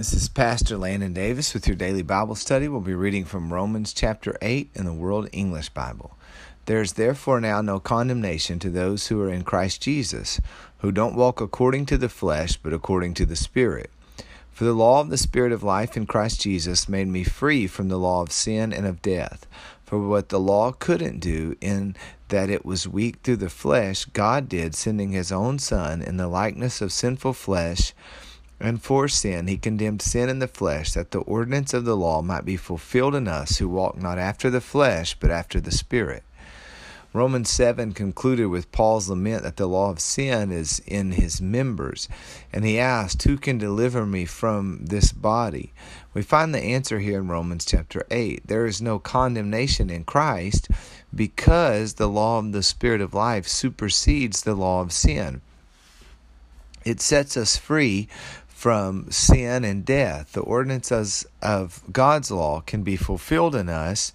This is Pastor Landon Davis with your daily Bible study. We'll be reading from Romans chapter 8 in the World English Bible. There is therefore now no condemnation to those who are in Christ Jesus, who don't walk according to the flesh, but according to the Spirit. For the law of the Spirit of life in Christ Jesus made me free from the law of sin and of death. For what the law couldn't do, in that it was weak through the flesh, God did, sending his own Son in the likeness of sinful flesh and for sin, he condemned sin in the flesh, that the ordinance of the law might be fulfilled in us who walk not after the flesh, but after the Spirit. Romans 7 concluded with Paul's lament that the law of sin is in his members, and he asked, Who can deliver me from this body? We find the answer here in Romans chapter 8. There is no condemnation in Christ because the law of the Spirit of life supersedes the law of sin. It sets us free from sin and death. The ordinances of God's law can be fulfilled in us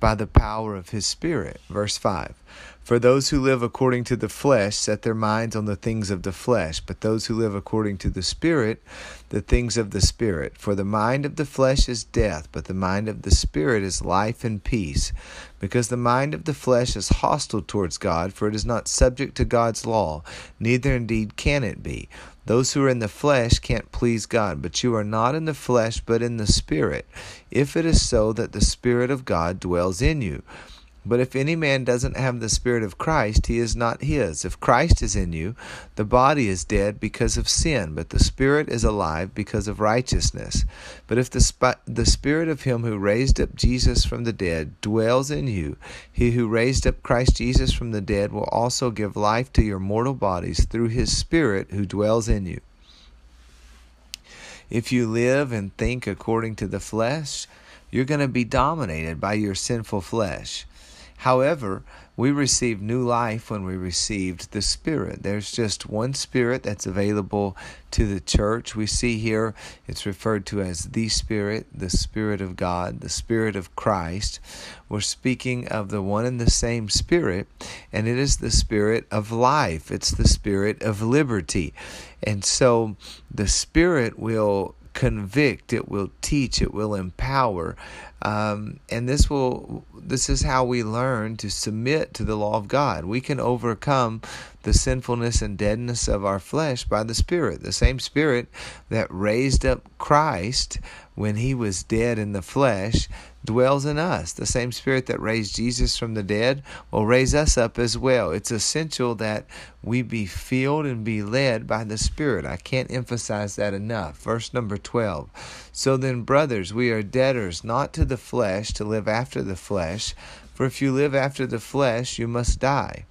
by the power of His Spirit. Verse 5 For those who live according to the flesh set their minds on the things of the flesh, but those who live according to the Spirit, the things of the Spirit. For the mind of the flesh is death, but the mind of the Spirit is life and peace. Because the mind of the flesh is hostile towards God, for it is not subject to God's law, neither indeed can it be. Those who are in the flesh can't please God, but you are not in the flesh, but in the Spirit, if it is so that the Spirit of God dwells in you. But if any man doesn't have the Spirit of Christ, he is not his. If Christ is in you, the body is dead because of sin, but the Spirit is alive because of righteousness. But if the, sp- the Spirit of him who raised up Jesus from the dead dwells in you, he who raised up Christ Jesus from the dead will also give life to your mortal bodies through his Spirit who dwells in you. If you live and think according to the flesh, you're going to be dominated by your sinful flesh. However, we received new life when we received the Spirit. There's just one Spirit that's available to the church. We see here it's referred to as the Spirit, the Spirit of God, the Spirit of Christ. We're speaking of the one and the same Spirit, and it is the Spirit of life, it's the Spirit of liberty. And so the Spirit will convict, it will teach, it will empower. Um, and this will this is how we learn to submit to the law of God. We can overcome the sinfulness and deadness of our flesh by the Spirit. The same Spirit that raised up Christ when he was dead in the flesh dwells in us. The same Spirit that raised Jesus from the dead will raise us up as well. It's essential that we be filled and be led by the Spirit. I can't emphasize that enough. Verse number 12. So then, brothers, we are debtors not to the flesh to live after the flesh, for if you live after the flesh, you must die.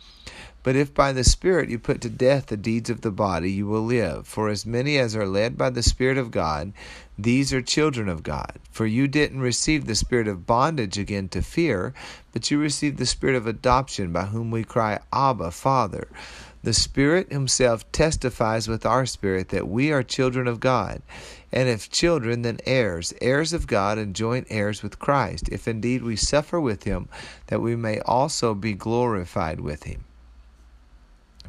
But if by the Spirit you put to death the deeds of the body, you will live. For as many as are led by the Spirit of God, these are children of God. For you didn't receive the spirit of bondage again to fear, but you received the spirit of adoption, by whom we cry, Abba, Father. The Spirit Himself testifies with our spirit that we are children of God. And if children, then heirs, heirs of God and joint heirs with Christ, if indeed we suffer with Him, that we may also be glorified with Him.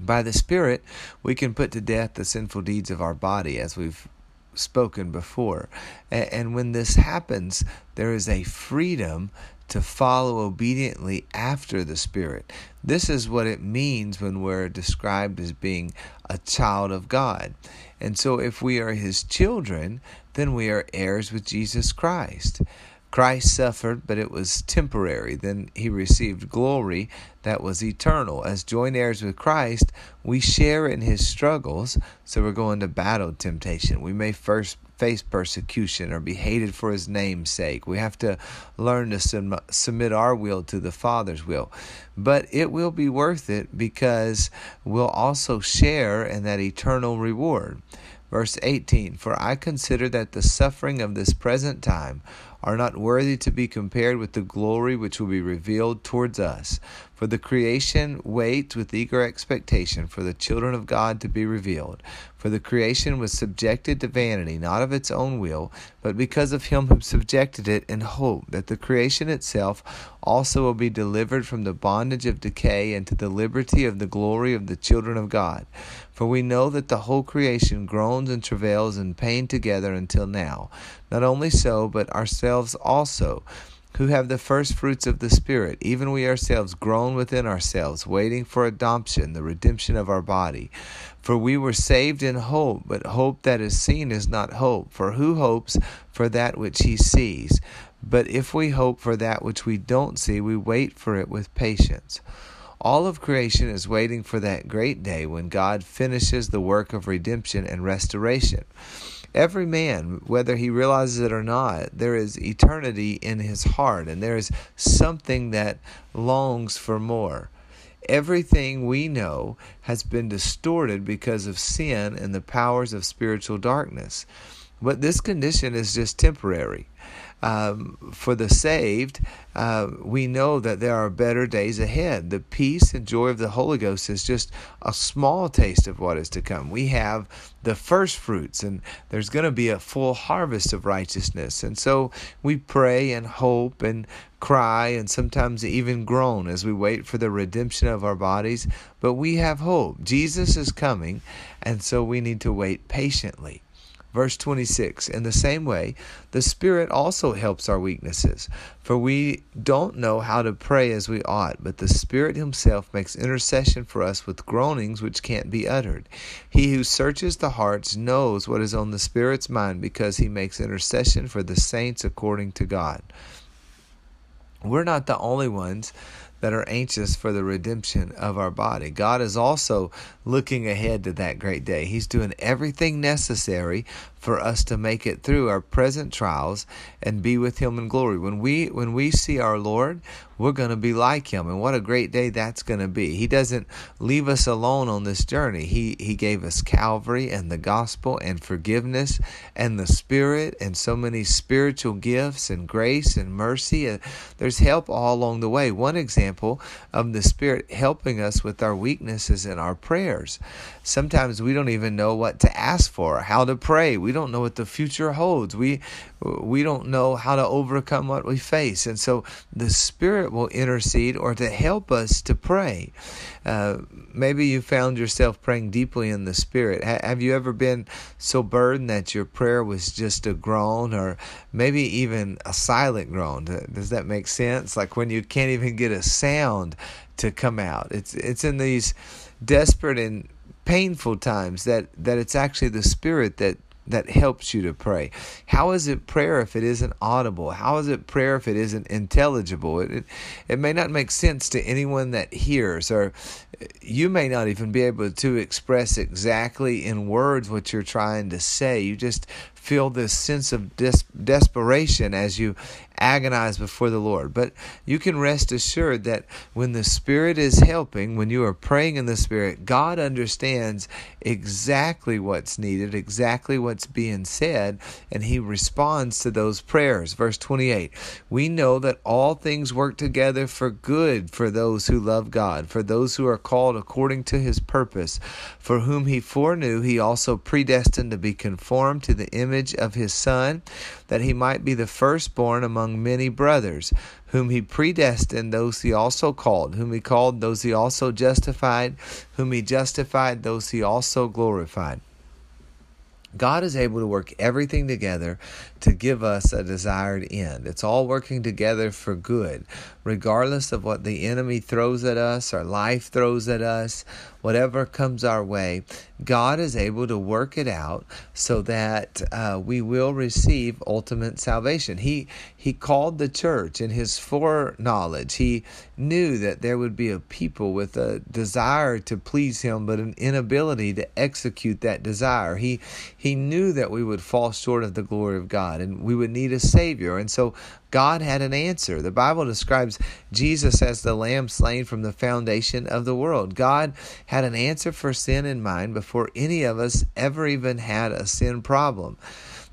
By the Spirit, we can put to death the sinful deeds of our body, as we've spoken before. And when this happens, there is a freedom to follow obediently after the Spirit. This is what it means when we're described as being a child of God. And so, if we are His children, then we are heirs with Jesus Christ. Christ suffered, but it was temporary. Then he received glory that was eternal. As joint heirs with Christ, we share in his struggles. So we're going to battle temptation. We may first face persecution or be hated for his name's sake. We have to learn to sum- submit our will to the Father's will. But it will be worth it because we'll also share in that eternal reward. Verse 18 For I consider that the suffering of this present time are not worthy to be compared with the glory which will be revealed towards us. For the creation waits with eager expectation for the children of God to be revealed. For the creation was subjected to vanity, not of its own will, but because of him who subjected it in hope that the creation itself also will be delivered from the bondage of decay into the liberty of the glory of the children of God. For we know that the whole creation groans and travails in pain together until now. Not only so, but ourselves also who have the first fruits of the Spirit, even we ourselves groan within ourselves, waiting for adoption, the redemption of our body. For we were saved in hope, but hope that is seen is not hope. For who hopes for that which he sees? But if we hope for that which we don't see, we wait for it with patience. All of creation is waiting for that great day when God finishes the work of redemption and restoration. Every man, whether he realizes it or not, there is eternity in his heart, and there is something that longs for more. Everything we know has been distorted because of sin and the powers of spiritual darkness. But this condition is just temporary um, for the saved, uh, we know that there are better days ahead. The peace and joy of the Holy Ghost is just a small taste of what is to come. We have the first fruits, and there's going to be a full harvest of righteousness. And so we pray and hope and cry and sometimes even groan as we wait for the redemption of our bodies. But we have hope. Jesus is coming, and so we need to wait patiently. Verse 26 In the same way, the Spirit also helps our weaknesses. For we don't know how to pray as we ought, but the Spirit Himself makes intercession for us with groanings which can't be uttered. He who searches the hearts knows what is on the Spirit's mind because He makes intercession for the saints according to God. We're not the only ones that are anxious for the redemption of our body. God is also looking ahead to that great day. He's doing everything necessary for us to make it through our present trials and be with him in glory. When we when we see our Lord, we're going to be like him and what a great day that's going to be. He doesn't leave us alone on this journey. He he gave us Calvary and the gospel and forgiveness and the spirit and so many spiritual gifts and grace and mercy. Uh, there's help all along the way. One example of the spirit helping us with our weaknesses and our prayers. Sometimes we don't even know what to ask for, how to pray. We don't know what the future holds. We we don't know how to overcome what we face. And so the Spirit will intercede or to help us to pray. Uh, maybe you found yourself praying deeply in the Spirit. Have you ever been so burdened that your prayer was just a groan or maybe even a silent groan? Does that make sense? Like when you can't even get a sound to come out. It's, it's in these desperate and painful times that, that it's actually the Spirit that that helps you to pray. How is it prayer if it isn't audible? How is it prayer if it isn't intelligible? It, it, it, may not make sense to anyone that hears, or you may not even be able to express exactly in words what you're trying to say. You just feel this sense of des- desperation as you agonize before the Lord. But you can rest assured that when the Spirit is helping, when you are praying in the Spirit, God understands exactly what's needed, exactly what's being said, and He responds to those prayers. Verse 28 We know that all things work together for good for those who love God, for those who are called according to His purpose, for whom He foreknew, He also predestined to be conformed to the image of His Son, that He might be the firstborn among many brothers. Whom he predestined, those he also called. Whom he called, those he also justified. Whom he justified, those he also glorified. God is able to work everything together to give us a desired end. It's all working together for good, regardless of what the enemy throws at us or life throws at us, whatever comes our way. God is able to work it out so that uh, we will receive ultimate salvation. He He called the church in His foreknowledge. He knew that there would be a people with a desire to please Him, but an inability to execute that desire. He He knew that we would fall short of the glory of God and we would need a Savior. And so God had an answer. The Bible describes Jesus as the lamb slain from the foundation of the world. God had an answer for sin in mind before any of us ever even had a sin problem.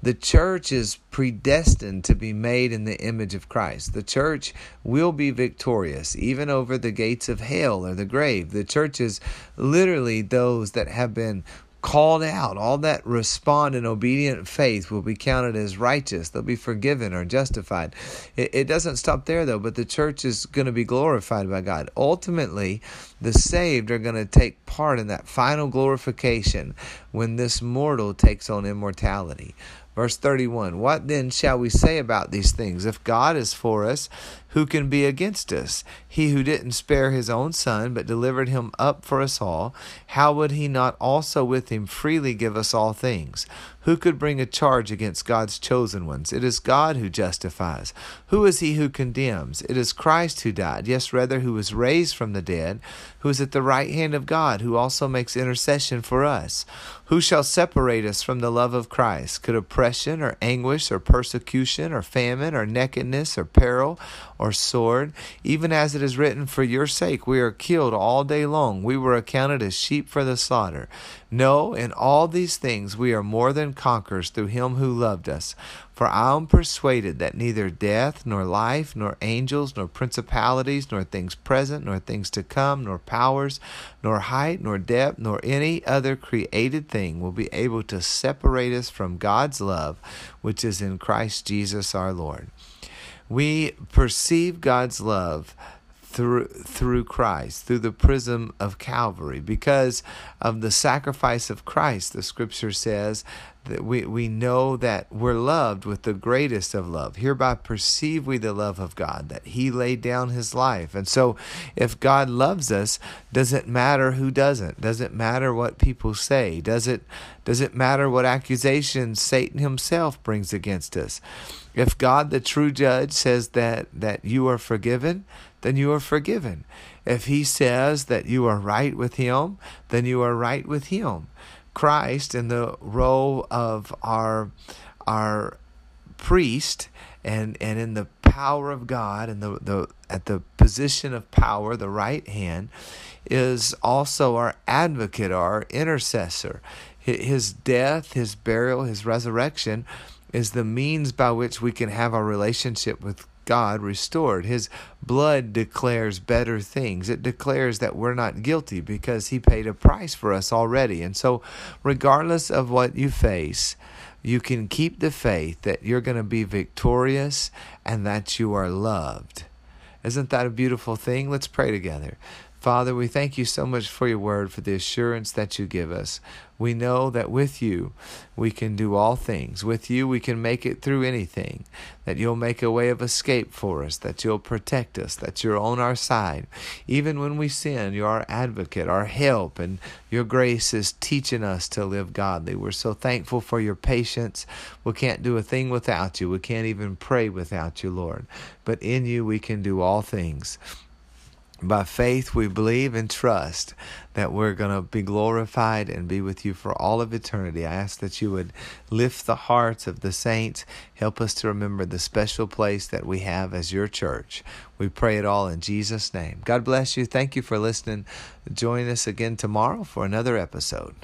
The church is predestined to be made in the image of Christ. The church will be victorious, even over the gates of hell or the grave. The church is literally those that have been called out, all that respond in obedient faith will be counted as righteous. They'll be forgiven or justified. It, it doesn't stop there, though, but the church is going to be glorified by God. Ultimately, the saved are going to take part in that final glorification when this mortal takes on immortality. Verse 31 What then shall we say about these things? If God is for us, who can be against us? He who didn't spare his own son, but delivered him up for us all, how would he not also with him freely give us all things? Who could bring a charge against God's chosen ones? It is God who justifies. Who is he who condemns? It is Christ who died, yes, rather, who was raised from the dead, who is at the right hand of God, who also makes intercession for us. Who shall separate us from the love of Christ? Could oppression or anguish or persecution or famine or nakedness or peril or sword? Even as it is written, For your sake we are killed all day long. We were accounted as sheep for the slaughter. No, in all these things we are more than conquerors through him who loved us. For I am persuaded that neither death, nor life, nor angels, nor principalities, nor things present, nor things to come, nor powers, nor height, nor depth, nor any other created thing will be able to separate us from God's love, which is in Christ Jesus our Lord. We perceive God's love through through Christ, through the prism of Calvary, because of the sacrifice of Christ. The Scripture says that we we know that we're loved with the greatest of love. Hereby perceive we the love of God, that He laid down His life. And so, if God loves us, does it matter who doesn't? Does it matter what people say? Does it does it matter what accusations Satan himself brings against us? If God, the true judge, says that that you are forgiven then you are forgiven. If he says that you are right with him, then you are right with him. Christ, in the role of our our priest and and in the power of God and the, the at the position of power, the right hand, is also our advocate, our intercessor. His death, his burial, his resurrection is the means by which we can have our relationship with God restored. His blood declares better things. It declares that we're not guilty because He paid a price for us already. And so, regardless of what you face, you can keep the faith that you're going to be victorious and that you are loved. Isn't that a beautiful thing? Let's pray together. Father, we thank you so much for your word, for the assurance that you give us. We know that with you we can do all things. With you we can make it through anything. That you'll make a way of escape for us, that you'll protect us, that you're on our side. Even when we sin, you're our advocate, our help, and your grace is teaching us to live godly. We're so thankful for your patience. We can't do a thing without you. We can't even pray without you, Lord. But in you we can do all things. By faith, we believe and trust that we're going to be glorified and be with you for all of eternity. I ask that you would lift the hearts of the saints, help us to remember the special place that we have as your church. We pray it all in Jesus' name. God bless you. Thank you for listening. Join us again tomorrow for another episode.